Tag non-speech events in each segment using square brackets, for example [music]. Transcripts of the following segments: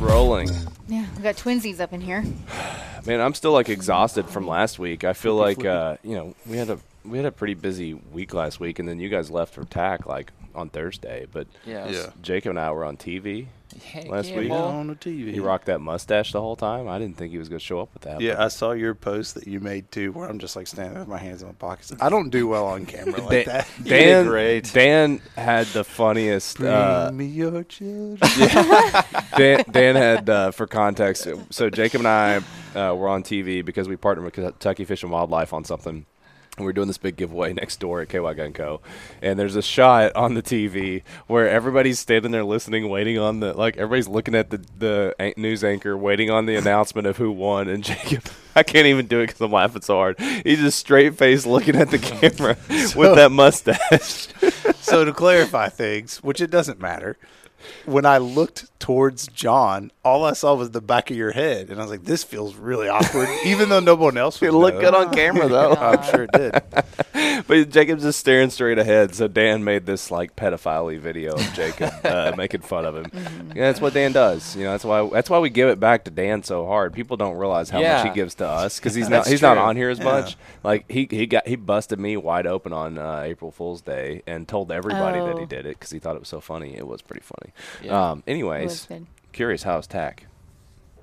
Rolling. Yeah, we got twinsies up in here. Man, I'm still like exhausted from last week. I feel like uh, you know we had a we had a pretty busy week last week, and then you guys left for TAC like on Thursday. But Yeah. Yeah. Jacob and I were on TV Heck last yeah, week. boy. on the TV. He rocked that mustache the whole time. I didn't think he was going to show up with that. Yeah, I saw your post that you made too, where I'm just like standing with my hands in my pockets. I don't do well on camera like Dan, that. Dan, great. Dan had the funniest. Bring Uh, me your children. [laughs] Dan, Dan had, uh, for context, so Jacob and I uh, were on TV because we partnered with Kentucky Fish and Wildlife on something. And we're doing this big giveaway next door at KY Gun Co. And there's a shot on the TV where everybody's standing there listening, waiting on the like everybody's looking at the the news anchor, waiting on the announcement of who won. And [laughs] Jacob, I can't even do it because I'm laughing so hard. He's just straight faced looking at the [laughs] camera [laughs] with that mustache. so to clarify things, which it doesn't matter, when I looked towards John, all I saw was the back of your head, and I was like, "This feels really awkward," even though no one else. [laughs] it looked know. good on camera though. [laughs] I'm sure it did. [laughs] But Jacob's just staring straight ahead. So Dan made this like pedophile video of Jacob uh, making fun of him. Yeah, that's what Dan does. You know, that's why that's why we give it back to Dan so hard. People don't realize how much he gives to us because he's not That's he's not on here as Yeah. much. Like he he got he busted me wide open on uh, April Fool's Day and told everybody that he Oh. did it because he thought it was so funny. It was pretty funny. Yeah. Um, anyways, good. curious how's TAC.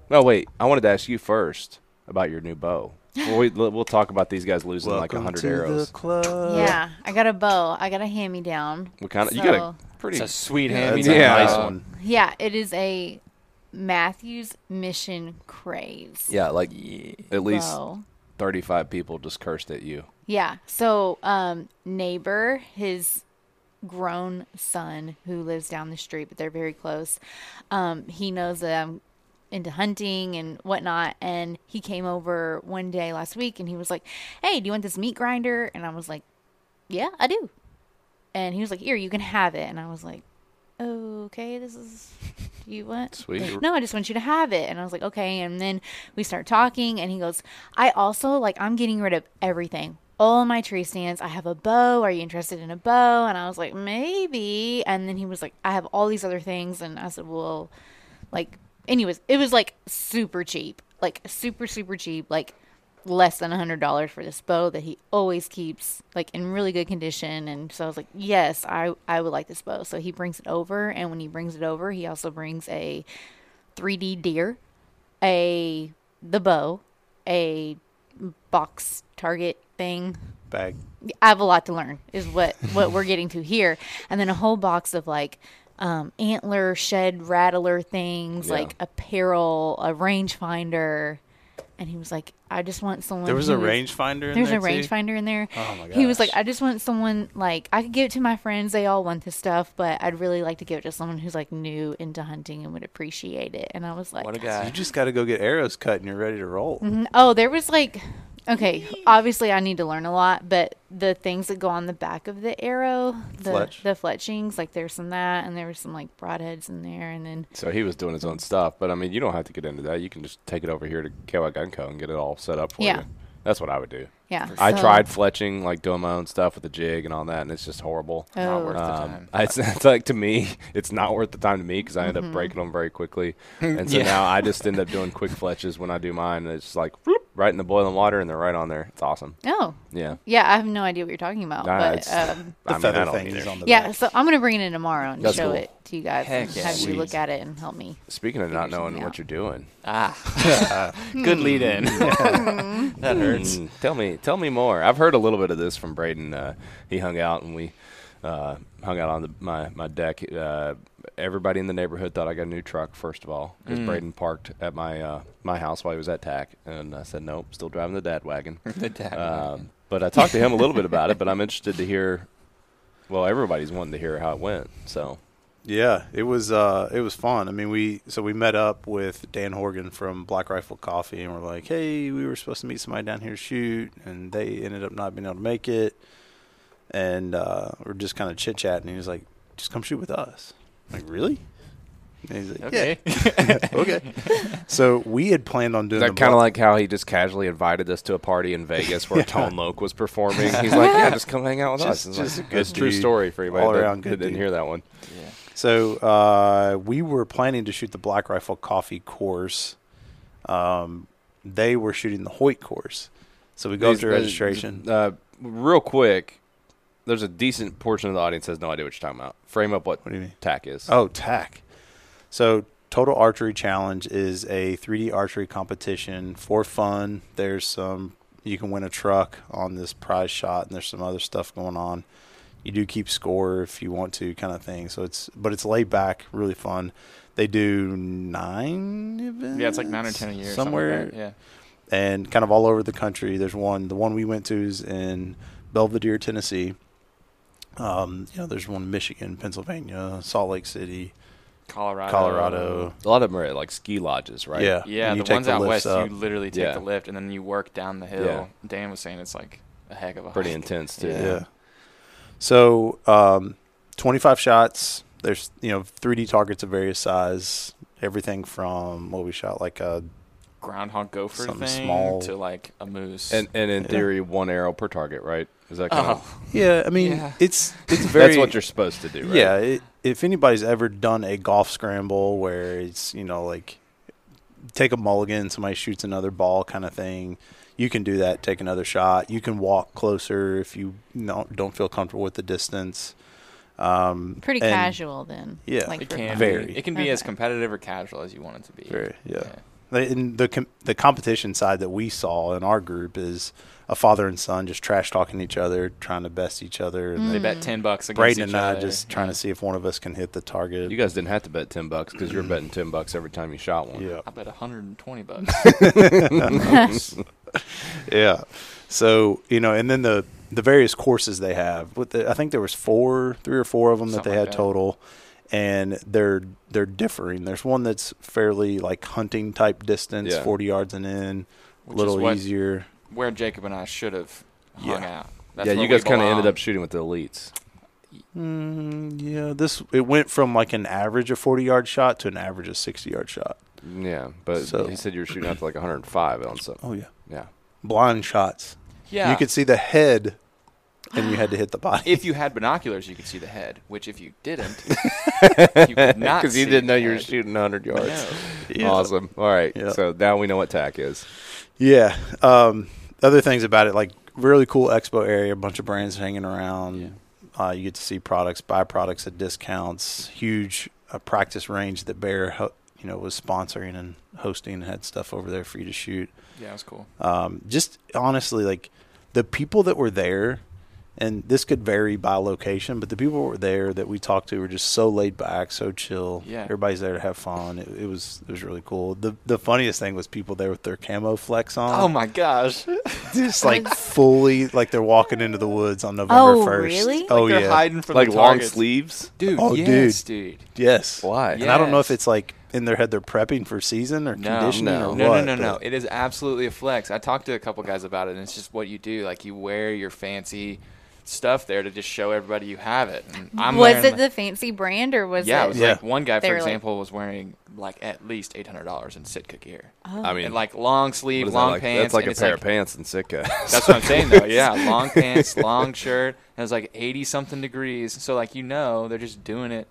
No, wait. I wanted to ask you first about your new bow. Well, we, we'll talk about these guys losing like a hundred arrows. the club. yeah, I got a bow. I got a hand me down. What kind of? you got a pretty. It's a sweet hand. that's me a Yeah. nice down. one. Yeah, it is a Mathews Mission Craze. yeah, like at least bow. thirty-five people just cursed at you. Yeah. So, um, neighbor, his grown son who lives down the street, but they're very close. Um, he knows that I'm into hunting and whatnot, and he came over one day last week, and he was like, "Hey, do you want this meat grinder?" And I was like, "Yeah, I do." And he was like, "Here, you can have it." And I was like, "Okay, this is you want? [laughs] Sweet. no, I just want you to have it. And I was like, okay. And then we start talking, and he goes, I also, like, I'm getting rid of everything. All my tree stands. I have a bow. Are you interested in a bow? And I was like, maybe. And then he was like, I have all these other things. And I said, well, like, anyways, it was like super cheap. Like, super, super cheap. Like, less than a hundred dollars for this bow that he always keeps like in really good condition and so i was like yes i i would like this bow so he brings it over and when he brings it over he also brings a 3d deer a the bow a box target thing Bag. I have a lot to learn, is what [laughs] what we're getting to here, and then a whole box of like um, antler shed rattler things, Yeah. like apparel, a rangefinder, and he was like, "I just want someone." There was a rangefinder. in There's there a rangefinder in there. Oh my He was like, "I just want someone like I could give it to my friends. They all want this stuff, but I'd really like to give it to someone who's like new into hunting and would appreciate it." And I was like, What a guy! You just got to go get arrows cut, and you're ready to roll. Mhm. Oh, there was like, okay, obviously I need to learn a lot, but the things that go on the back of the arrow, the Fletch. the fletchings, like there's some that, and there was some like broadheads in there, and then So he was doing his own stuff, but I mean, you don't have to get into that. You can just take it over here to KY Gun Co. and get it all set up for Yeah. you. That's what I would do. yeah. I so- tried fletching, like doing my own stuff with the jig and all that, and it's just horrible. Oh. worth the Um, time. [laughs] It's, it's like to me, it's not worth the time to me because I end Mm-hmm. up breaking them very quickly, [laughs] and so Yeah. now I just end up doing quick fletches when I do mine. And it's just like, whoop, right in the boiling water, and they're right on there. It's awesome. Oh, Yeah. yeah. I have no idea what you're talking about, Nah, but it's- um, [laughs] The I mean, feather I don't thing either. is on the yeah. back. So I'm gonna bring it in tomorrow and That's show cool. it to you guys. Heck and yeah. have you Sweet. look at it and help me. Speaking of not Figure knowing something what out. you're doing, Ah, [laughs] good lead in. [laughs] that hurts. Mm, tell me, tell me more. I've heard a little bit of this from Brayden. Uh, he hung out and we uh, hung out on the, my my deck. Uh, everybody in the neighborhood thought I got a new truck. First of all, because Mm. Brayden parked at my uh, my house while he was at TAC, and I said nope, still driving the dad wagon. [laughs] the dad. Um, but I talked to him a little bit [laughs] about it. But I'm interested to hear. Well, everybody's wanting to hear how it went. So Yeah, it was uh, it was fun. I mean, we so we met up with Dan Horgan from Black Rifle Coffee, and we're like, hey, we were supposed to meet somebody down here to shoot, and they ended up not being able to make it, and uh, we're just kind of chit chatting. And he was like, just come shoot with us. I'm like, really? And he's like, okay. yeah, [laughs] okay. [laughs] So we had planned on doing that kind of like how he just casually invited us to a party in Vegas where [laughs] Tone Loc was performing. He's like, "Yeah, just come hang out with Just- us." It's just like, a good true story for anybody All that, around good that didn't hear that one. yeah. So uh, we were planning to shoot the Black Rifle Coffee course. Um, they were shooting the Hoyt course. So we go These- through uh, registration. Uh, real quick, there's a decent portion of the audience has no idea what you're talking about. Frame up what, What do you mean? TAC is. Oh, TAC. So Total Archery Challenge is a 3D archery competition for fun. There's some you can win a truck on this prize shot, and there's some other stuff going on. You do keep score if you want to, kind of thing. So it's but it's laid back, really fun. They do nine events. Yeah, it's like nine or ten a year. somewhere, Somewhere. yeah. and kind of all over the country. There's one. The one we went to is in Belvidere, Tennessee. Um, you know, there's one in Michigan, Pennsylvania, Salt Lake City, Colorado. Colorado. A lot of them are at like ski lodges, right? Yeah, Yeah, and you the take ones the out west, up. you literally take Yeah. the lift and then you work down the hill. Yeah. Dan was saying it's like a heck of a Pretty hike. intense too. Yeah. Yeah. So, um, 25 shots. There's, you know, 3D targets of various size. Everything from what we shot, like a Groundhog gopher Something thing small. to like a moose. And and in Yeah. theory, one arrow per target, right? Is that kind oh, of yeah. I mean, Yeah. it's it's [laughs] very. that's what you're supposed to do, right? Yeah. It, if anybody's ever done a golf scramble where it's you know like take a mulligan, somebody shoots another ball, kind of thing. You can do that. Take another shot. You can walk closer if you no, don't feel comfortable with the distance. Um, Pretty and- casual then. Yeah. Like it for can fun. Very. Be, it can be as Okay. competitive or casual as you want it to be. Very, yeah. The- In the com- the competition side that we saw in our group is a father and son just trash talking each other, trying to best each other, and They Mm. bet ten bucks against Brayden each and I other. just trying to see if one of us can hit the target. You guys didn't have to bet ten bucks because you're betting ten bucks every time you shot one. yeah, I bet 120 bucks. [laughs] [laughs] yeah. So you know, and then the the various courses they have. With the, I think there was four, three or four of them that they like had that. total, and they're they're differing. There's one that's fairly like hunting type distance, Yeah. forty yards and in, a Which little is what- easier. Where Jacob and I should have hung Yeah. out. That's yeah, where you we guys kind of ended up shooting with the elites. Mm, yeah, this it went from like an average of forty yard shot to an average of sixty yard shot. Yeah, but So- he said you were shooting out to like 105 on some. Oh yeah, Yeah, blind shots. Yeah. You could see the head, and you had to hit the body. if you had binoculars, you could see the head. Which, if you didn't, [laughs] you could not. [laughs] because you didn't know you were head. shooting 100 yards. No. Yeah. [laughs] Awesome. All right, Yeah. so now we know what TAC is. Yeah. Um, other things about it, like really cool expo area, a bunch of brands hanging around. Uh, you get to see products, buy products at discounts. Huge uh, practice range that Bear, ho- you know, was sponsoring and hosting and had stuff over there for you to shoot. Yeah, it was cool. Um, just honestly, like the people that were there, and this could vary by location, but the people that were there that we talked to were just so laid back, so chill. Yeah. everybody's there to have fun. It, it was it was really cool. the The funniest thing was people there with their camo flex on. Oh my gosh! [laughs] just like fully like they're walking into the woods on November Oh, first. really? Oh like they're yeah, hiding from Like the long targets. sleeves. dude. Oh, yes, dude. yes. Why? And I don't know if Yes. it's like in their head they're prepping for season or No, conditioning no. or No, what. no, no, no. but- It is absolutely a flex. I talked to a couple guys about it, and it's just what you do. Like you wear your fancy stuff there to just show everybody you have it. And I'm was wearing it the fancy brand or was yeah, it? it was Yeah. like one guy, They for were like- example, was wearing like at least eight hundred dollars in Sitka gear, Oh. I mean, and like long sleeve, is that, long like? pants. That's like and a pair like, of pants in Sitka. That's what I'm saying though. Yeah, [laughs] long pants, long shirt, and it's like eighty something degrees. So like you know, they're just doing it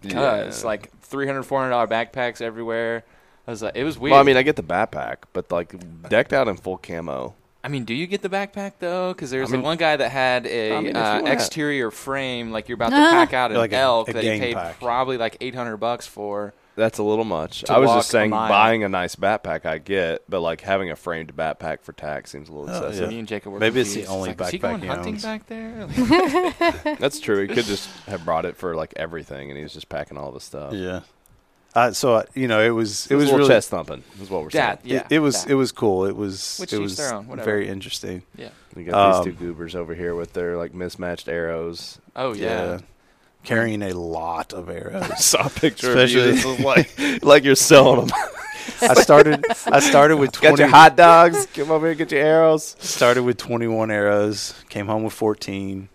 because Yeah. like 300 400 dollar backpacks everywhere. I was like, it was weird. Well, I mean, I get the backpack, but like decked out in full camo. I mean, do you get the backpack though? Because there's I mean- the one guy that had a I mean, uh, exterior frame, like you're about to Ah. pack out an Like a- elk a that he paid pack. probably like 800 bucks for. That's a little much. I was just saying, mile. buying a nice backpack, I get, but like having a framed backpack for tax seems a little Oh, excessive. Me and Jacob were Maybe it's the confused. only like, Is he backpack going he hunting owns. back there? [laughs] [laughs] That's true. He could just have brought it for like everything, and he was just packing all the stuff. Yeah. Uh, so you know, it was it It was, was a really chest thumping. Is what we're saying. yeah. it, it was that. it was cool. It was Which it was their own, whatever. very interesting. Yeah. You got Um, these two goobers over here with their like mismatched arrows. Oh yeah. Carrying a lot of arrows. [laughs] Saw a picture of you. [laughs] Especially- This is like like you're selling them. [laughs] I started I started with twenty. got your hot dogs. Come over here, get your arrows. started with 21 arrows, came home with 14.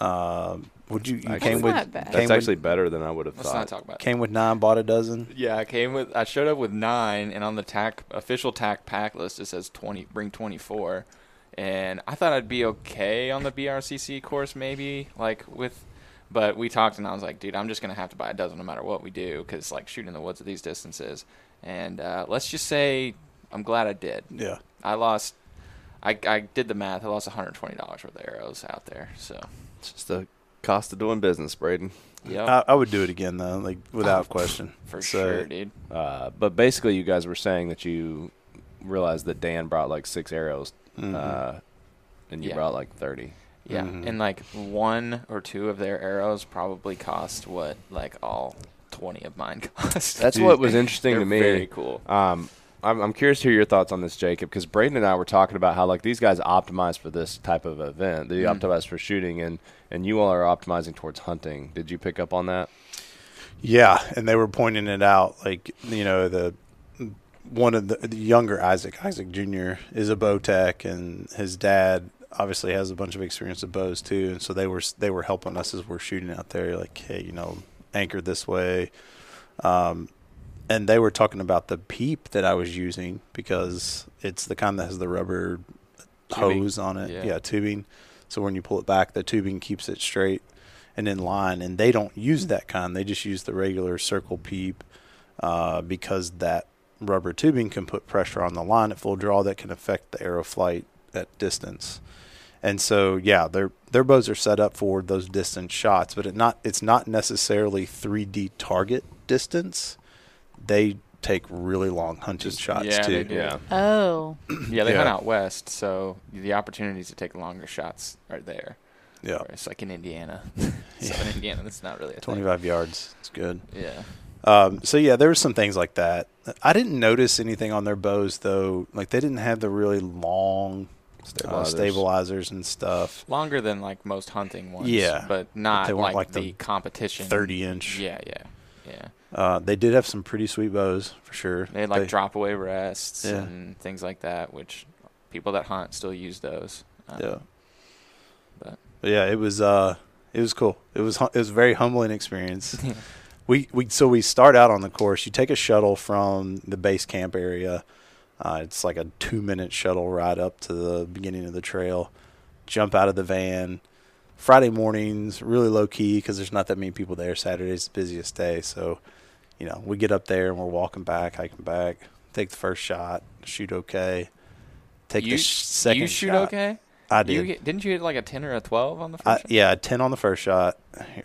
Um, would you you That's came with not bad. came That's with, actually better than I would have Let's thought. not talk about. it. came with 9 bought a dozen. Yeah, I came with. I showed up with nine, and on the TAC official TAC pack list it says twenty. Bring twenty four, and I thought I'd be okay on the BRCC course, maybe like with. But we talked, and I was like, dude, I'm just gonna have to buy a dozen no matter what we do, because like shooting in the woods at these distances. And uh, let's just say, I'm glad I did. Yeah. I lost. I, I did the math. I lost 120 dollars worth of arrows out there. So, It's just the cost of doing business, Brayden. Yeah, I, I would do it again though, like without question. for So, sure, dude. Uh, but basically, you guys were saying that you realized that Dan brought like six arrows, mhm. uh, and you Yeah. brought like thirty. Yeah, Mhm. and like one or two of their arrows probably cost what like all twenty of mine [laughs] cost. That's Dude, what was interesting to me. Very cool. Um, I'm, I'm curious to hear your thoughts on this, Jacob, because Brayden and I were talking about how like these guys optimize for this type of event. They Mm. optimize for shooting, and and you all are optimizing towards hunting. Did you pick up on that? Yeah, and they were pointing it out, like you know the one of the, the younger Isaac, Isaac Jr. is a bow tech, and his dad obviously has a bunch of experience with bows too, and so they were they were helping us as we're shooting out there, like hey, you know, anchor this way, um, and they were talking about the peep that I was using because it's the kind that has the rubber Tubing. hose on it, Yeah. yeah, tubing. So when you pull it back, the tubing keeps it straight and in line. And they don't use that kind; they just use the regular circle peep uh, because that rubber tubing can put pressure on the line at full draw that can affect the arrow flight at distance. And so, yeah, their their bows are set up for those distance shots, but it not it's not necessarily 3D target distance. They take really long hunting Just- shots yeah, too. they do. Yeah. Oh, [clears throat] Yeah, they Yeah. hunt out west, so the opportunities to take longer shots are there. Yeah, Whereas like in Indiana, [laughs] [laughs] Yeah. Southern Indiana, that's not really a thing. 25 yards. It's good. Yeah. Um, so yeah, there were some things like that. I didn't notice anything on their bows though. Like they didn't have the really long uh, Stabilizers. stabilizers and stuff. Longer than like most hunting ones. Yeah. But not They weren't like, like the, the competition. 30 inch. Yeah, yeah, yeah. Uh, they did have some pretty sweet bows for sure. They had like drop away rests Yeah. and things like that, which people that hunt still use those. Um, Yeah. But But yeah, it was uh, it was cool. It was it was a very humbling experience. [laughs] we we so we start out on the course. You take a shuttle from the base camp area. Uh, it's like a two minute shuttle ride up to the beginning of the trail. Jump out of the van. Friday mornings, really low key because there's not that many people there. Saturday's the busiest day, so you know we get up there and we're walking back, hiking back. Take the first shot, shoot okay. Take you, the sh- second you shoot shot. okay? I You did. get, didn't you hit like a 10 or a 12 on the first I, shot? yeah, ten on the first shot.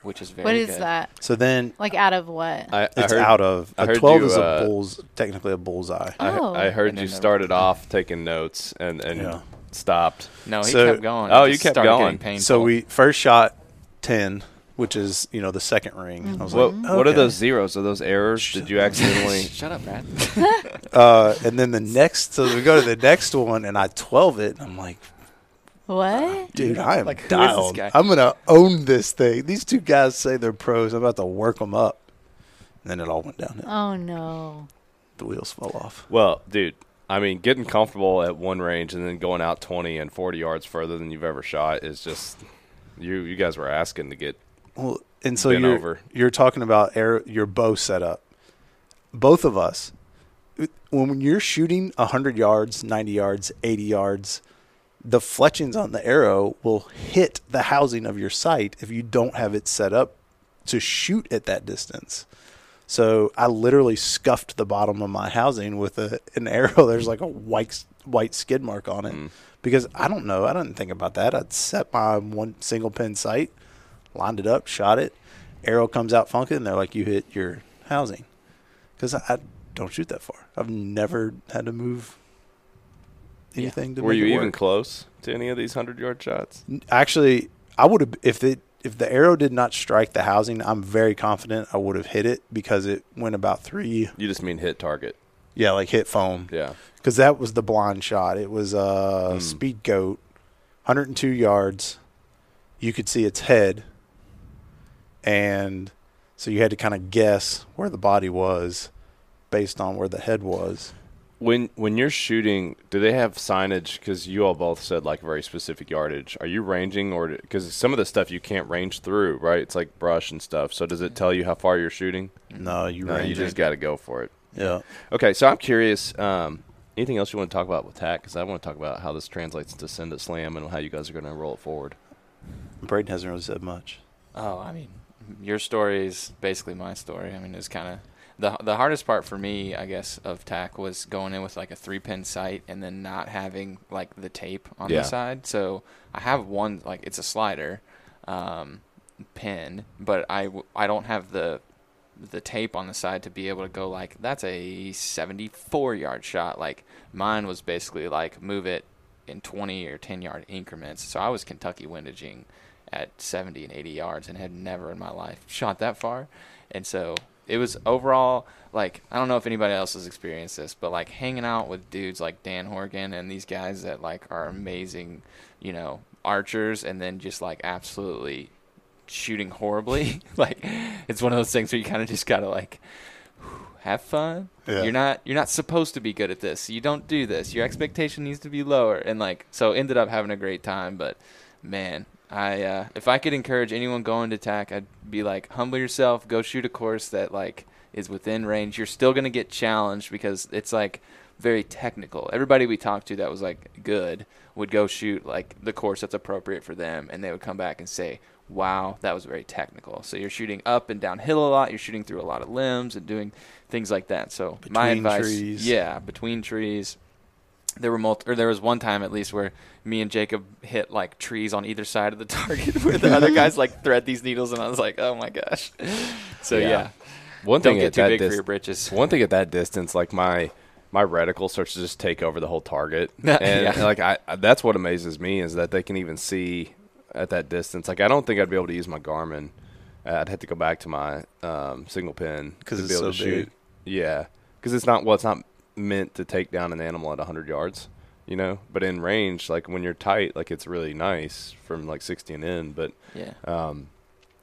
Which is very what is good. that? So then Like out of what? I, I it's heard, out of I a heard twelve you, is uh, a bull's technically a bullseye. I, Oh. I heard And you then the- started off taking notes and and Yeah. stopped. No, he So- kept going. Oh, It you kept going. Painful. So we first shot ten, which is you know the second ring. I was What like, what are those zeros? Are those errors? Did you accidentally? [laughs] Shut up, Brad. [laughs] Uh, and then the next, so we go to the next one, and I twelve it. And I'm like, What? dude, I am Like, who is this dialed. I'm gonna own this thing. These two guys say they're pros. I'm about to work them up. And then it all went downhill. Oh no. The wheels fell off. Well, dude, I mean, getting comfortable at one range and then going out 20 and 40 yards further than you've ever shot is just you. You guys were asking to get. Well, and so you're over. you're talking about air, your bow setup. Both of us, when you're shooting hundred yards, ninety yards, eighty yards, the fletchings on the arrow will hit the housing of your sight if you don't have it set up to shoot at that distance. So I literally scuffed the bottom of my housing with a, an arrow. [laughs] There's like a white white skid mark on it Mm. because I don't know. I didn't think about that. I'd set my one single pin sight, lined it up, shot it. Arrow comes out funky, and they're like, "You hit your housing," because I, I don't shoot that far. I've never had to move anything to Were you even close to any of these hundred yard shots? Actually, I would have if it if the arrow did not strike the housing. I'm very confident I would have hit it because it went about three. You just mean hit target. Yeah, like hit foam. Yeah. because that was the blind shot. It was a Mm. speed goat, 102 yards. You could see its head, and so you had to kind of guess where the body was based on where the head was. When when you're shooting, do they have signage? Because you all both said like very specific yardage. Are you ranging, or because some of the stuff you can't range through, right? It's like brush and stuff. So does it tell you how far you're shooting? No, you No, you just got to go for it. yeah. Okay, so I'm curious. Um, anything else you want to talk about with TAC? Because I want to talk about how this translates into Send It Slam and how you guys are going to roll it forward. Brayden hasn't really said much. Oh, I mean, your story is basically my story. I mean, it's kind of the the hardest part for me, I guess, of TAC was going in with like a three pin sight and then not having like the tape on Yeah. the side. So I have one like it's a slider um, pin, but I I don't have the the tape on the side to be able to go like that's a 74 yard shot. Like mine was basically like move it in 20 or 10 yard increments. So I was Kentucky windaging at 70 and 80 yards and had never in my life shot that far. And so it was overall like I don't know if anybody else has experienced this, but like hanging out with dudes like Dan Horgan and these guys that like are amazing, you know, archers and then just like absolutely shooting horribly. [laughs] like it's one of those things where you kind of just got to like have fun. Yeah. You're not you're not supposed to be good at this. You don't do this. Your expectation needs to be lower. And like so ended up having a great time, but man, I uh, if I could encourage anyone going to TAC, I'd be like humble yourself, go shoot a course that like is within range. You're still going to get challenged because it's like very technical. Everybody we talked to that was like good would go shoot like the course that's appropriate for them and they would come back and say, "Wow, that was very technical." So you're shooting up and downhill a lot, you're shooting through a lot of limbs and doing things like that. So my advice, trees. yeah, between trees. There were multi- or there was one time at least where me and Jacob hit like trees on either side of the [laughs] target where the other guys like thread these needles and I was like, "Oh my gosh." [laughs] So Yeah. yeah. One Don't thing get at too that big dis- for your britches. One thing at that distance, like my my reticle starts to just take over the whole target, [laughs] and Yeah. like I, I- that's what amazes me is that they can even see at that distance. Like I don't think I'd be able to use my Garmin. I'd have to go back to my um, single pin 'Cause to it's be able so to shoot. big. Yeah, because it's not well, it's not meant to take down an animal at 100 yards, you know. But in range, like when you're tight, like it's really nice from like 60 and in. But Yeah. um,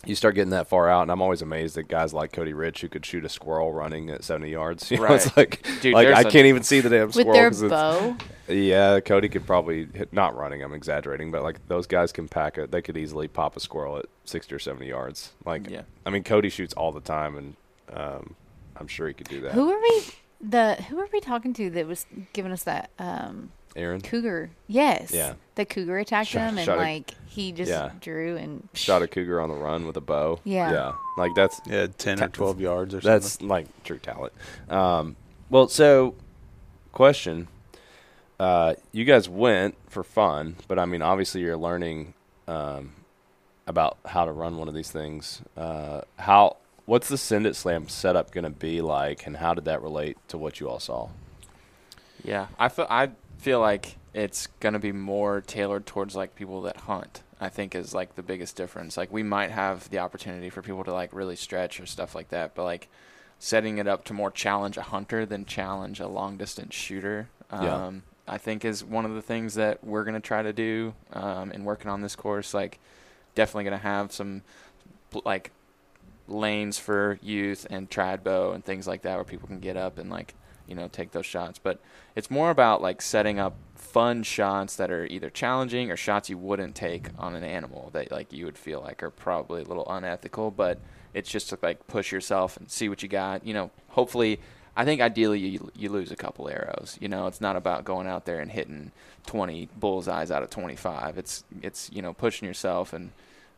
you start getting that far out, and I'm always amazed at guys like Cody Rich who could shoot a squirrel running at 70 yards. [laughs] You know, it's like, Dude, like there's I a- can't even see the damn with squirrel. their 'cause it's- bow. Yeah, Cody could probably hit, not running. I'm exaggerating, but like those guys can pack it. They could easily pop a squirrel at 60 or 70 yards. Like, Yeah. I mean, Cody shoots all the time, and um, I'm sure he could do that. Who are we? The who are we talking to that was giving us that um, Aaron cougar? Yes. Yeah. The cougar attacked Shot- him and shot a- like he just Yeah. drew and shot a cougar on the run with a bow. Yeah. yeah, like that's Yeah, ten or twelve yards or something. That's like true talent. Um, well, so question: uh, You guys went for fun, but I mean, obviously, you're learning um, about how to run one of these things. Uh, how? What's the Send It Slam setup going to be like, and how did that relate to what you all saw? Yeah, I feel I feel like it's gonna be more tailored towards like people that hunt. I think is like the biggest difference. Like we might have the opportunity for people to like really stretch or stuff like that, but like setting it up to more challenge a hunter than challenge a long distance shooter. Um, Yeah. I think is one of the things that we're gonna try to do um, in working on this course. Like definitely gonna have some like lanes for youth and trad bow and things like that where people can get up and like you know take those shots. But it's more about like setting up fun shots that are either challenging or shots you wouldn't take on an animal that like you would feel like are probably a little unethical. But it's just to like push yourself and see what you got. You know hopefully i think ideally you, you lose a couple arrows. You know it's not about going out there and hitting 20 bullseyes out of 25 it's it's you know pushing yourself and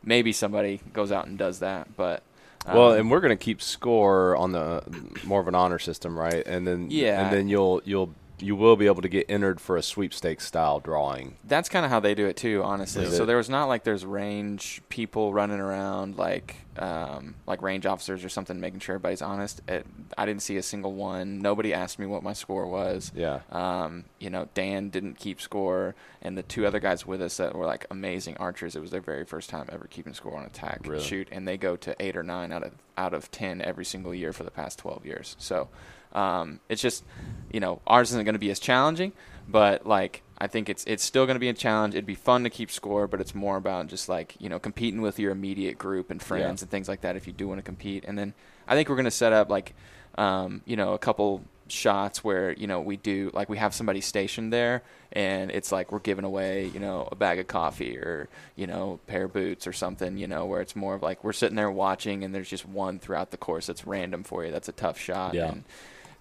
maybe somebody goes out and does that. But Well, Um, and we're going to keep score on the more of an honor system, right? And then Yeah. and then you'll you'll you will be able to get entered for a sweepstakes style drawing. That's kind of how they do it too, honestly. Is So it? there was not like there's range people running around like um, like range officers or something, making sure everybody's honest. It, I didn't see a single one. Nobody asked me what my score was. Yeah. Um, you know, Dan didn't keep score, and the two other guys with us that were like amazing archers. It was their very first time ever keeping score on attack Really? shoot, and they go to eight or nine out of out of ten every single year for the past twelve years. So um, it's just, you know, ours isn't going to be as challenging, but like I think it's it's still going to be a challenge. It'd be fun to keep score, but it's more about just like you know competing with your immediate group and friends Yeah. and things like that if you do want to compete. And then I think we're going to set up like um, you know a couple shots where you know we do like we have somebody stationed there and it's like we're giving away you know a bag of coffee or you know a pair of boots or something you know where it's more of like we're sitting there watching and there's just one throughout the course that's random for you that's a tough shot Yeah. and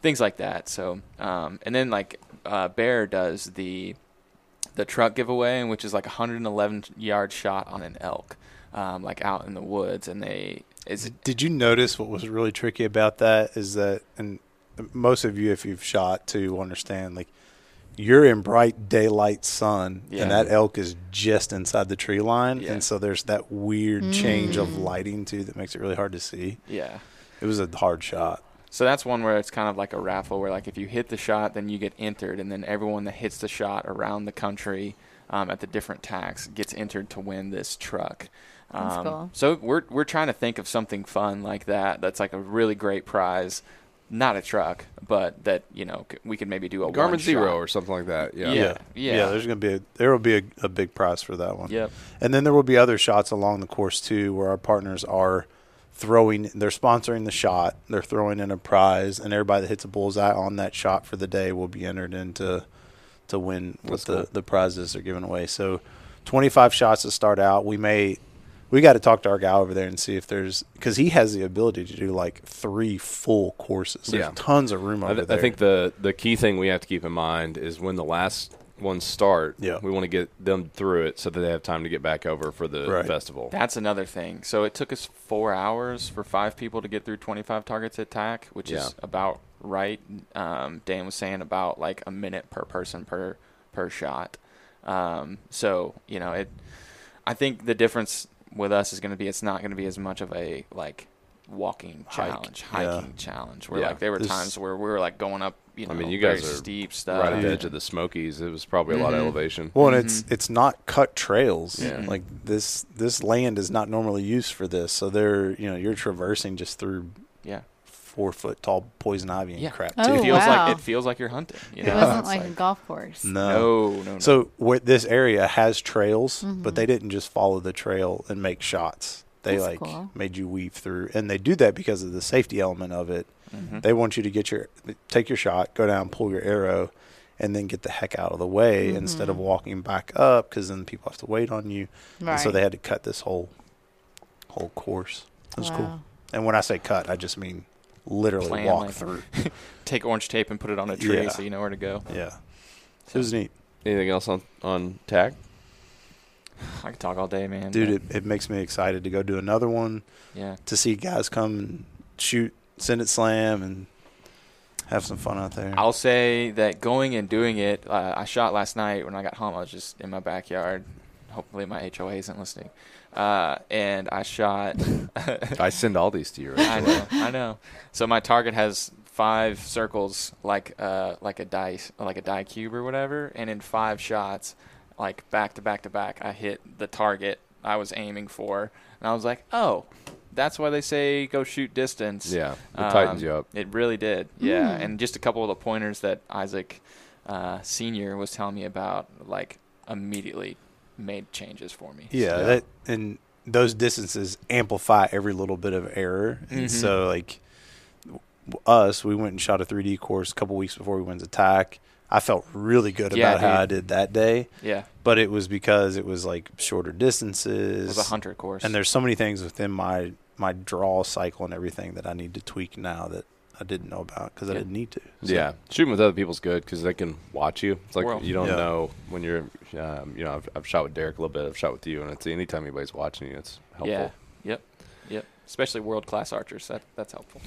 things like that so um, and then like uh, bear does the the truck giveaway which is like a 111 yard shot on an elk um, like out in the woods and they is Did you notice what was really tricky about that is that, and most of you, if you've shot too, understand like you're in bright daylight sun, Yeah. and that elk is just inside the tree line, Yeah. and so there's that weird change of lighting too that makes it really hard to see. yeah It was a hard shot. So that's one where it's kind of like a raffle, where like if you hit the shot, then you get entered, and then everyone that hits the shot around the country um, at the different TACs gets entered to win this truck. That's Um, cool. So we're we're trying to think of something fun like that. That's like a really great prize, not a truck, but that you know c- we could maybe do a Garmin one Zero shot. or something like that. Yeah. Yeah. yeah. There's gonna be a, there will be a, a big prize for that one. Yep. And then there will be other shots along the course too, where our partners are throwing. They're sponsoring the shot. They're throwing in a prize, and everybody that hits a bullseye on that shot for the day will be entered into to win what That's the cool. the prizes are given away. So, 25 shots to start out. We may. We got to talk to our guy over there and see if there's because he has the ability to do like three full courses. There's Yeah. tons of room I, over th- there. I think the the key thing we have to keep in mind is when the last ones start, Yeah. we want to get them through it so that they have time to get back over for the Right. festival. That's another thing. So it took us four hours for five people to get through 25 targets at TAC, which Yeah. is about right. Um, Dan was saying about like a minute per person per per shot. Um, so you know it. I think the difference with us is going to be it's not going to be as much of a like walking Hike, challenge, yeah. hiking challenge. Where Yeah. like there were This- times where we were like going up, you know, I mean, you very guys are steep stuff. right at the edge of the Smokies. It was probably a lot of Mhm. elevation. Well, and Mhm. it's it's not cut trails. Yeah. Like this this land is not normally used for this. So they're you know you're traversing just through Yeah. four foot tall poison ivy and Yeah. crap Oh, too. It feels wow. like it feels like you're hunting. You It know? wasn't It's like, a golf course. No. no, no, no. So where this area has trails, Mm-hmm. but they didn't just follow the trail and make shots. They That's like cool. made you weave through, and they do that because of the safety element of it. Mhm. They want you to get your take your shot, go down, pull your arrow, and then get the heck out of the way instead of walking back up because then people have to wait on you. And so they had to cut this whole whole course. It was cool. And when I say cut, I just mean literally Plan, walk like- through. [laughs] take orange tape and put it on a tree Yeah. so you know where to go. Yeah, it was neat, Anything else on on tag? [sighs] I could talk all day, man. dude. It, it makes me excited to go do another one yeah. to see guys come and shoot, send it slam, and have some fun out there. I'll say that going and doing it, uh, I shot last night when I got home. I was just in my backyard. Hopefully, my HOA isn't listening. Uh, and I shot. [laughs] I send all these to you. I know, I know. So my target has five circles, like uh, like a dice, like a die cube or whatever, and in five shots, like back to back to back, I hit the target I was aiming for, and I was like, oh, that's why they say go shoot distance. Yeah, it Um, tightens you up. It really did. Yeah, Mm. and just a couple of the pointers that Isaac uh, Senior was telling me about, like immediately made changes for me. yeah, Yeah. that and those distances amplify every little bit of error, and Mhm. so like us, we went and shot a 3D course a couple weeks before we went to TAC. I felt really good Yeah, about how. I did that day, Yeah, but it was because it was like shorter distances. it distances. was a hunter course. and there's so many things within my my draw cycle and everything that I need to tweak now that I didn't know about because I didn't need to. So- Yeah, shooting with other people's good because they can watch you. It's like Well, you don't Yeah. know when you're, um, you know, I've, I've shot with Derek a little bit. I've shot with you, and it's anytime anybody's watching you, it's helpful. Yeah. Yep. Yep. especially world class archers. That that's helpful.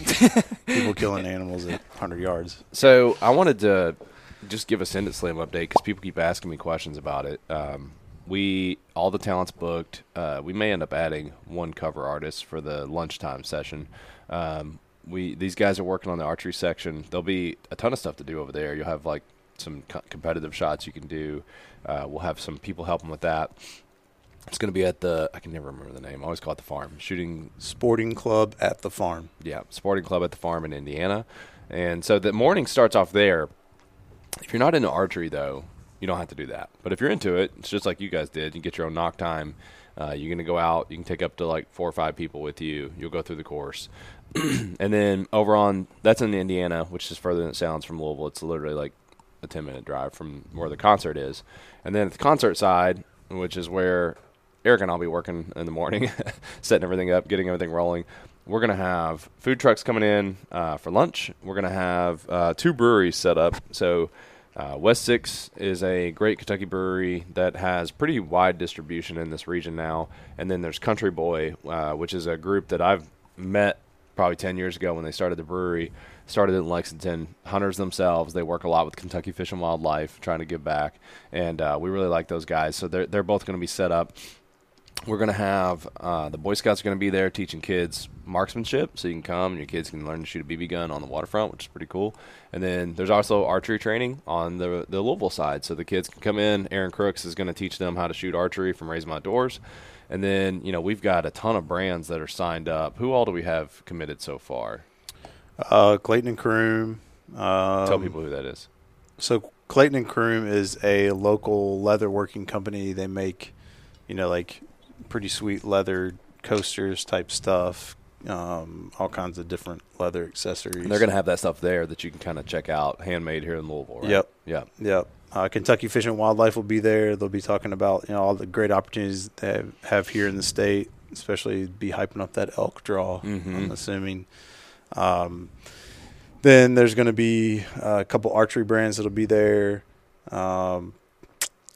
[laughs] People killing animals at 100 yards. So I wanted to just give a Send It Slam update because people keep asking me questions about it. Um, we all the talents booked. Uh, we may end up adding one cover artist for the lunchtime session. Um, we these guys are working on the archery section. There'll be a ton of stuff to do over there. You'll have like some co- competitive shots you can do. Uh, we'll have some people helping with that. It's going to be at the I can never remember the name. I always call it the farm shooting Sporting club at the farm. yeah, sporting club at the farm in Indiana. And so the morning starts off there. If you're not into archery, though, you don't have to do that. But if you're into it, it's just like you guys did. You get your own knock time. Uh, you're going to go out. You can take up to like four or five people with you. You'll go through the course. [clears throat] and then over on, that's in Indiana, which is further than it sounds from Louisville. It's literally like a 10 minute drive from where the concert is. And then at the concert side, which is where Eric and I'll be working in the morning, [laughs] setting everything up, getting everything rolling. We're gonna have food trucks coming in uh, for lunch. We're gonna have uh, two breweries set up. So uh, West Sixth is a great Kentucky brewery that has pretty wide distribution in this region now. And then there's Country Boy, uh, which is a group that I've met probably 10 years ago when they started the brewery. Started in Lexington, hunters themselves. They work a lot with Kentucky Fish and Wildlife, trying to give back, and uh, we really like those guys. So they're they're both going to be set up. We're going to have uh, the Boy Scouts are going to be there teaching kids marksmanship, so you can come and your kids can learn to shoot a BB gun on the waterfront, which is pretty cool. And then there's also archery training on the the Louisville side, so the kids can come in. Aaron Crooks is going to teach them how to shoot archery from Raise My Doors. And then you know we've got a ton of brands that are signed up. Who all do we have committed so far? Uh, Clayton and Crume. Um, Tell people who that is. So Clayton and Crume is a local leather working company. They make, you know, like pretty sweet leather coasters type stuff, um, all kinds of different leather accessories. And they're going to have that stuff there that you can kind of check out, handmade here in Louisville. Right? Yep. Yep. Yep. Uh, Kentucky Fish and Wildlife will be there. They'll be talking about you know all the great opportunities they have, here in the state, especially be hyping up that elk draw. Mhm. I'm assuming. Um, then there's going to be a couple archery brands that'll be there. Um,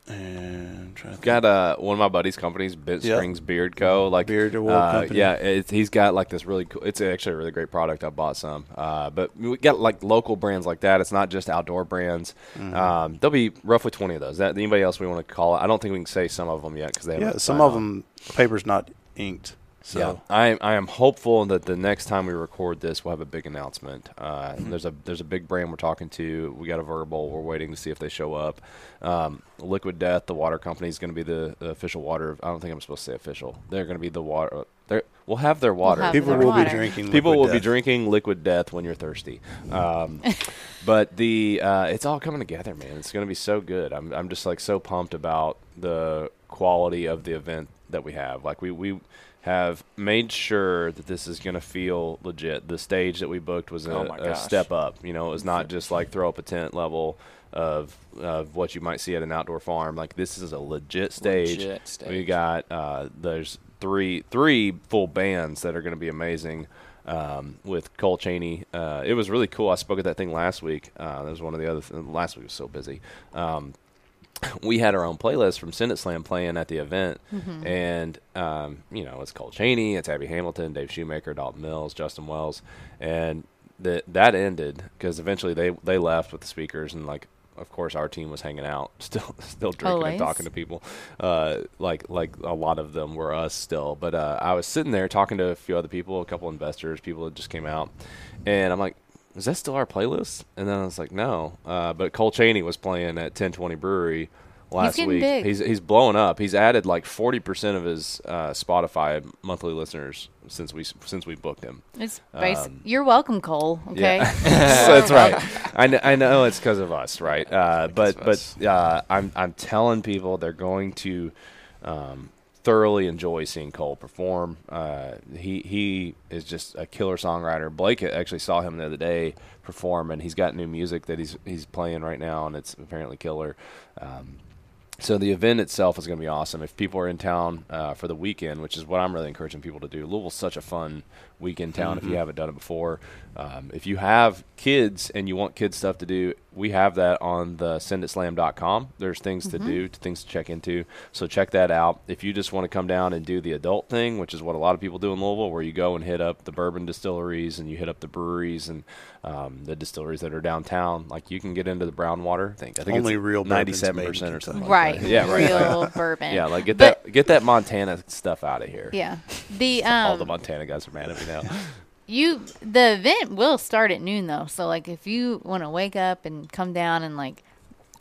and Got uh, one of my buddies' companies, Bit Yep. Springs Beard Co. Like Beard uh, Company. Yeah, it's, he's got like this really cool. It's actually a really great product. I bought some, uh, but we got like local brands like that. It's not just outdoor brands. Mm-hmm. Um, there'll be roughly twenty of those. That anybody else we want to call it? I don't think we can say some of them yet because they yeah, some of them paper's not inked. So yeah, I I am hopeful that the next time we record this, we'll have a big announcement. Uh, Mm-hmm. There's a there's a big brand we're talking to. We got a verbal. We're waiting to see if they show up. Um, Liquid Death, the water company, is going to be the, the official water. I don't think I'm supposed to say official. They're going to be the water. They're, we'll have their water. have people their will be water. drinking. People Liquid will be Death. drinking liquid death when you're thirsty. Um, [laughs] but the uh, it's all coming together, man. It's going to be so good. I'm I'm just like so pumped about the quality of the event that we have. Like we we have made sure that this is going to feel legit. The stage that we booked was a, Oh a step up. You know, it was not [laughs] just like throw up a tent level of of what you might see at an outdoor farm. Like this is a legit stage. Legit We got uh, there's three three full bands that are going to be amazing. Um, with Cole Chaney, uh, it was really cool. I spoke at that thing last week. Uh, that was one of the other. Th- last week was so busy. Um, we had our own playlist from Send It Slam playing at the event, and um, you know it's Cole Chaney, it's Abby Hamilton, Dave Shoemaker, Dalton Mills, Justin Wells, and that that ended because eventually they they left with the speakers and like of course our team was hanging out [laughs] still still drinking Always. and talking to people. Uh, like like a lot of them were us still. But uh, I was sitting there talking to a few other people a couple investors people that just came out. And I'm like is that still our playlist? And then I was like, no. Uh, but Cole Chaney was playing at 1020 Brewery last getting week. big. He's he's blowing up. He's added like 40% of his uh, Spotify monthly listeners since we since we booked him. It's basic. Um, You're welcome, Cole. Okay. [laughs] Yeah. That's right. I, kn- I know it's because of us, right? Uh, but of but us. uh, I'm I'm telling people they're going to um, thoroughly enjoy seeing Cole perform. Uh, he he is just a killer songwriter. Blake actually saw him the other day perform, and he's got new music that he's he's playing right now, and it's apparently killer. Um, so the event itself is going to be awesome. If people are in town uh, for the weekend, which is what I'm really encouraging people to do, Louisville's such a fun weekend town. If you haven't done it before, um, if you have kids and you want kids stuff to do, we have that on the senditslam.com. There's things Mm-hmm. to do, things to check into. So check that out. If you just want to come down and do the adult thing, which is what a lot of people do in Louisville, where you go and hit up the bourbon distilleries and you hit up the breweries and um, the distilleries that are downtown, like you can get into the brown water. I think I think Only it's real 97 percent or something. like right. that. Yeah, right. Real [laughs] right. bourbon. Yeah, like get But- that get that Montana stuff out of here. Yeah. The [laughs] All the um Montana guys are mad at me now. you the event will start at noon though. So like if you want to wake up and come down and like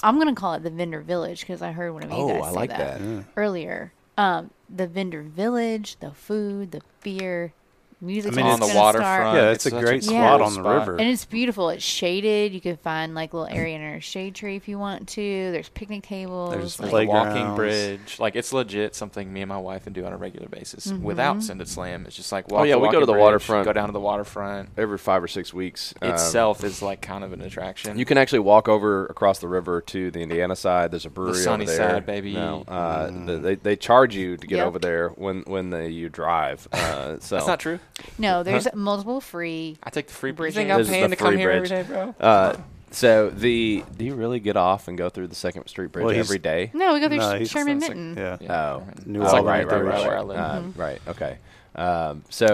I'm going to call it the vendor village because I heard one of you Oh, guys I say like that, that. earlier. Um the vendor village, the food, the beer, music I mean, on the gonna waterfront. Yeah, it's a such great cool spot on the spot. river. And it's beautiful. It's shaded. You can find like little area under a shade tree if you want to. There's picnic tables. There's like, Like a walking bridge. Like it's legit something me and my wife can do on a regular basis Mm-hmm. without Send It Slam. It's just like walk Oh, yeah, we go to the bridge, waterfront. Go down to the waterfront. Every five or six weeks, um, Itself is like kind of an attraction. You can actually walk over across the river to the Indiana side. There's a brewery sunny over there. side, baby. No, uh, the, they they charge you to get Yep. over there when when they, you drive. Uh, [laughs] so That's not true. No, there's multiple free. I take the free Bridges. You think I'm This is paying the to come free here every bridge. bro? Uh, so the do you really get off and go through the Second Street Bridge Well, every day? No, we go through No, Sherman Minton. like- yeah. Oh, New It's oh, like right, right right, there right, where I right. live. Uh, Mm-hmm. right. Okay. Um, so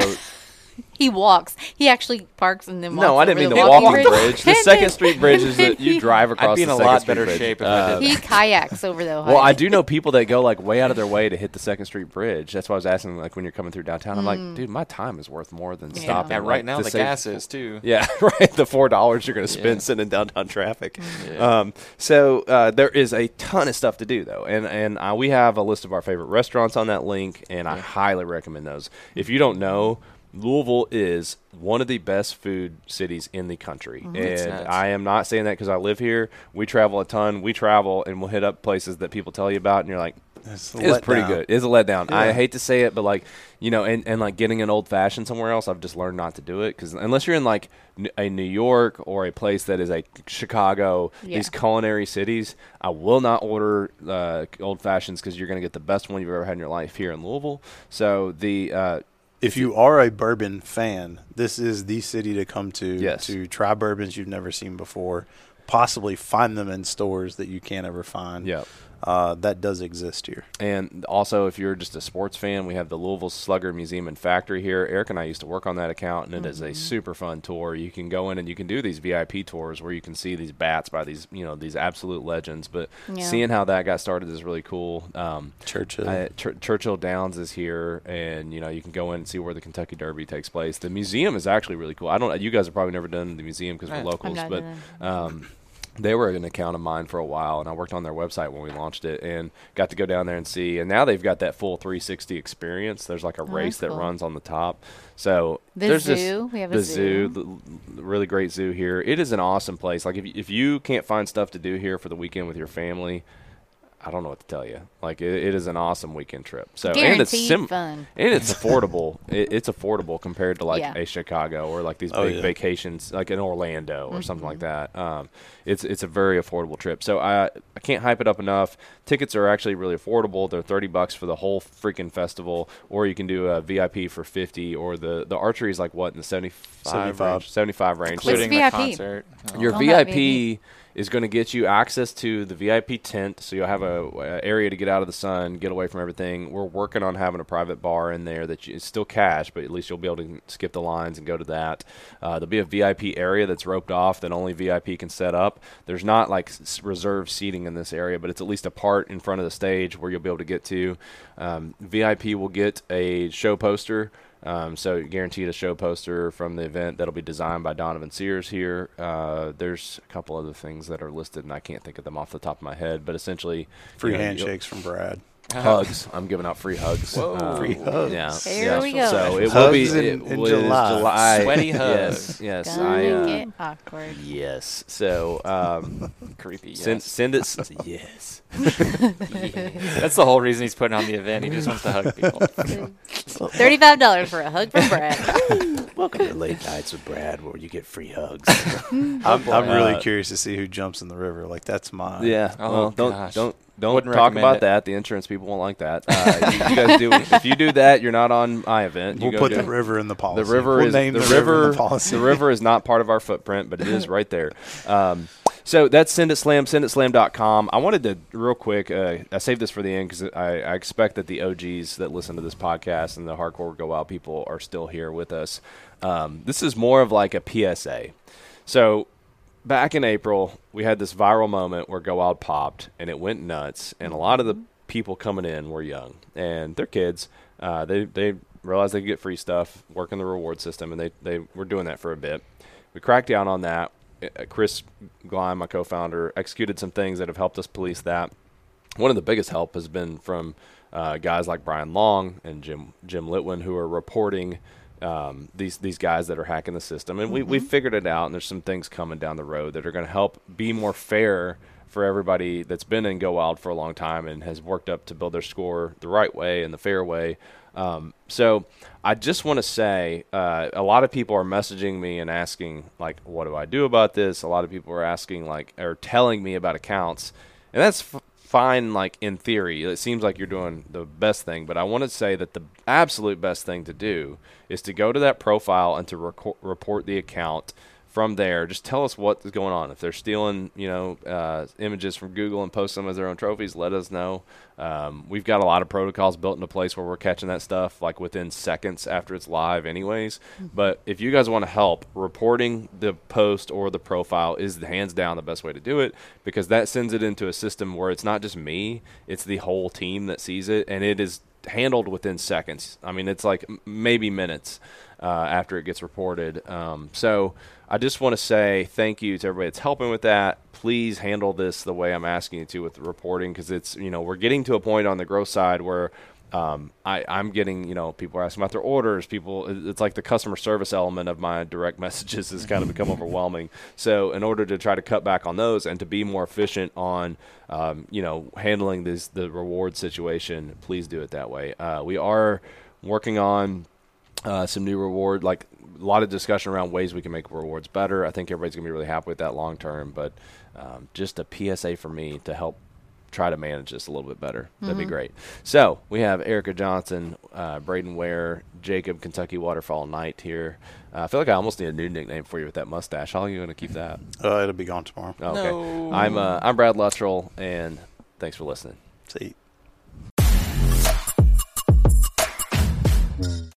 [laughs] He walks. He actually parks and then walks no, I didn't mean [laughs] the the walking bridge. bridge. The [laughs] Second Street Bridge is that you drive across. I'd be in the a Second lot Street better Bridge. shape if I Uh, did He kayaks over the. Well, I do know people that go like way out of their way to hit the Second Street Bridge. That's why I was asking, like when you're coming through downtown. I'm like, dude, my time is worth more than Mm. Yeah. stopping. Yeah, like, right now the save- gas is too. Yeah, right. The four dollars you're going to spend Yeah. sitting in downtown traffic. Yeah. Um, so uh, there is a ton of stuff to do though, and and uh, we have a list of our favorite restaurants on that link, and I highly recommend those. If you don't know. Louisville is one of the best food cities in the country, Mm-hmm. And. I am not saying that because I live here. We travel a ton. We travel, and we'll hit up places that people tell you about, and you're like, It's, a it's pretty letdown. good. It's a letdown. I hate to say it, but like you know, and, and like getting an old fashioned somewhere else, I've just learned not to do it because unless you're in like N- a New York or a place that is a Chicago, Yeah. these culinary cities, I will not order uh, old fashions because you're going to get the best one you've ever had in your life here in Louisville. So the uh, If you are a bourbon fan, this is the city to come to Yes. to try bourbons you've never seen before. Possibly find them in stores that you can't ever find. yeah. Uh, that does exist here. And also, if you're just a sports fan, we have the Louisville Slugger Museum and Factory here. Eric and I used to work on that account, and it is a super fun tour. You can go in and you can do these VIP tours where you can see these bats by these, you know, these absolute legends. But Yeah. seeing how that got started is really cool. Um, Churchill. I- Chur- Churchill Downs is here, and you know you can go in and see where the Kentucky Derby takes place. The museum is actually really cool. I don't. You guys have probably never done the museum because Right. we're locals, but um, they were an account of mine for a while, and I worked on their website when we launched it, and got to go down there and see. And now they've got that full 360 experience. There's like a race Oh, that's that cool. runs on the top. So The there's zoo. Just We have a the zoo. the, the really great zoo here. It is an awesome place. Like if you, if you can't find stuff to do here for the weekend with your family. I don't know what to tell you. Like it, it is an awesome weekend trip. So and it's Guaranteed sim- fun. and it's affordable. [laughs] it, it's affordable compared to like Yeah. a Chicago or like these Oh, big yeah. vacations, like in Orlando or something like Mm-hmm. that. Um, it's it's a very affordable trip. So I I can't hype it up enough. Tickets are actually really affordable. They're thirty bucks for the whole freaking festival, or you can do a VIP for fifty. Or the the archery is like what in the 75, 75. range, 75 range. So including the VIP? concert. Oh. your not VIP is going to get you access to the VIP tent, so you'll have a, a area to get out of the sun, get away from everything. We're working on having a private bar in there that you, still cash, but at least you'll be able to skip the lines and go to that. Uh, there'll be a VIP area that's roped off that only VIP can set up. There's not like reserved seating in this area, but it's at least a part in front of the stage where you'll be able to get to. Um, VIP will get a show poster. Um, so guaranteed a show poster from the event that'll be designed by Donovan Sears here. Uh, there's a couple other things that are listed, and I can't think of them off the top of my head. But essentially, Free you know, handshakes from Brad. Hugs. I'm giving out free hugs. Whoa. Um, Free hugs. Yeah. There yeah. we go. So it will Hugs be in- it in was July. Sweaty hugs. Yes. Gonna I. Uh, get awkward. yes. So um, [laughs] Creepy. send Yes. send it. s- [laughs] yes. [laughs] That's the whole reason he's putting on the event. He just wants to hug people. Thirty-five dollars for a hug from Brad. Welcome to [laughs] late nights with Brad, where you get free hugs. [laughs] I'm, I'm really Uh, curious to see who jumps in the river. Like that's my Yeah. Oh, well, don't gosh. don't don't Wouldn't talk recommend about it. that. The insurance people won't like that. Uh, you, you guys do. If you do that, you're not on my event. You We'll go put do- the river in the policy. The river we'll is name the, the, river. in the policy. the river is not part of our footprint, but it is right there. [laughs] Um, So that's Send It Slam, send it slam.com. I wanted to real quick. Uh, I saved this for the end because I, I expect that the OGs that listen to this podcast and the hardcore go out people are still here with us. Um, this is more of like a PSA. So back in April, we had this viral moment where GoWild popped and it went nuts, and a lot of the people coming in were young and they're kids. Uh, they they realized they could get free stuff, working the reward system, and they they were doing that for a bit. We cracked down on that. Uh, Chris Gleim, my co-founder, executed some things that have helped us police that. One of the biggest help has been from uh, guys like Brian Long and Jim Jim Litwin, who are reporting um, these these guys that are hacking the system, and we we figured it out. And there's some things coming down the road that are going to help be more fair for everybody that's been in GoWild for a long time and has worked up to build their score the right way and the fair way. Um, so I just want to say uh, a lot of people are messaging me and asking like, what do I do about this? A lot of people are asking like or telling me about accounts, and that's f- fine. Like in theory, it seems like you're doing the best thing, but I want to say that the absolute best thing to do is to go to that profile and to report the account from there, just tell us what is going on. If they're stealing, you know, uh, images from Google and post them as their own trophies, let us know. Um, we've got a lot of protocols built into place where we're catching that stuff like within seconds after it's live, anyways. But if you guys want to help, reporting the post or the profile is hands down the best way to do it because that sends it into a system where it's not just me; it's the whole team that sees it, and it is handled within seconds. I mean, it's like maybe minutes uh, after it gets reported. Um, so I just want to say thank you to everybody that's helping with that. Please handle this the way I'm asking you to with the reporting because it's you know we're getting to a point on the growth side where. Um, I, I'm getting, you know, people are asking about their orders. People, it's like the customer service element of my direct [laughs] messages has kind of become [laughs] overwhelming. So, in order to try to cut back on those and to be more efficient on, um, you know, handling this the reward situation, please do it that way. Uh, we are working on uh, some new reward, like a lot of discussion around ways we can make rewards better. I think everybody's gonna be really happy with that long term. But um, just a PSA for me to help try to manage this a little bit better. Mm-hmm. That'd be mm-hmm. great. So we have Arica Johnson, uh, Brayden Ware, Jacob Kentucky Waterfall Knight here. Uh, I feel like I almost need a new nickname for you with that mustache. How long are you going to keep that? Uh, it'll be gone tomorrow. Oh, okay. No. I'm uh, I'm Brad Luttrell, and thanks for listening. See.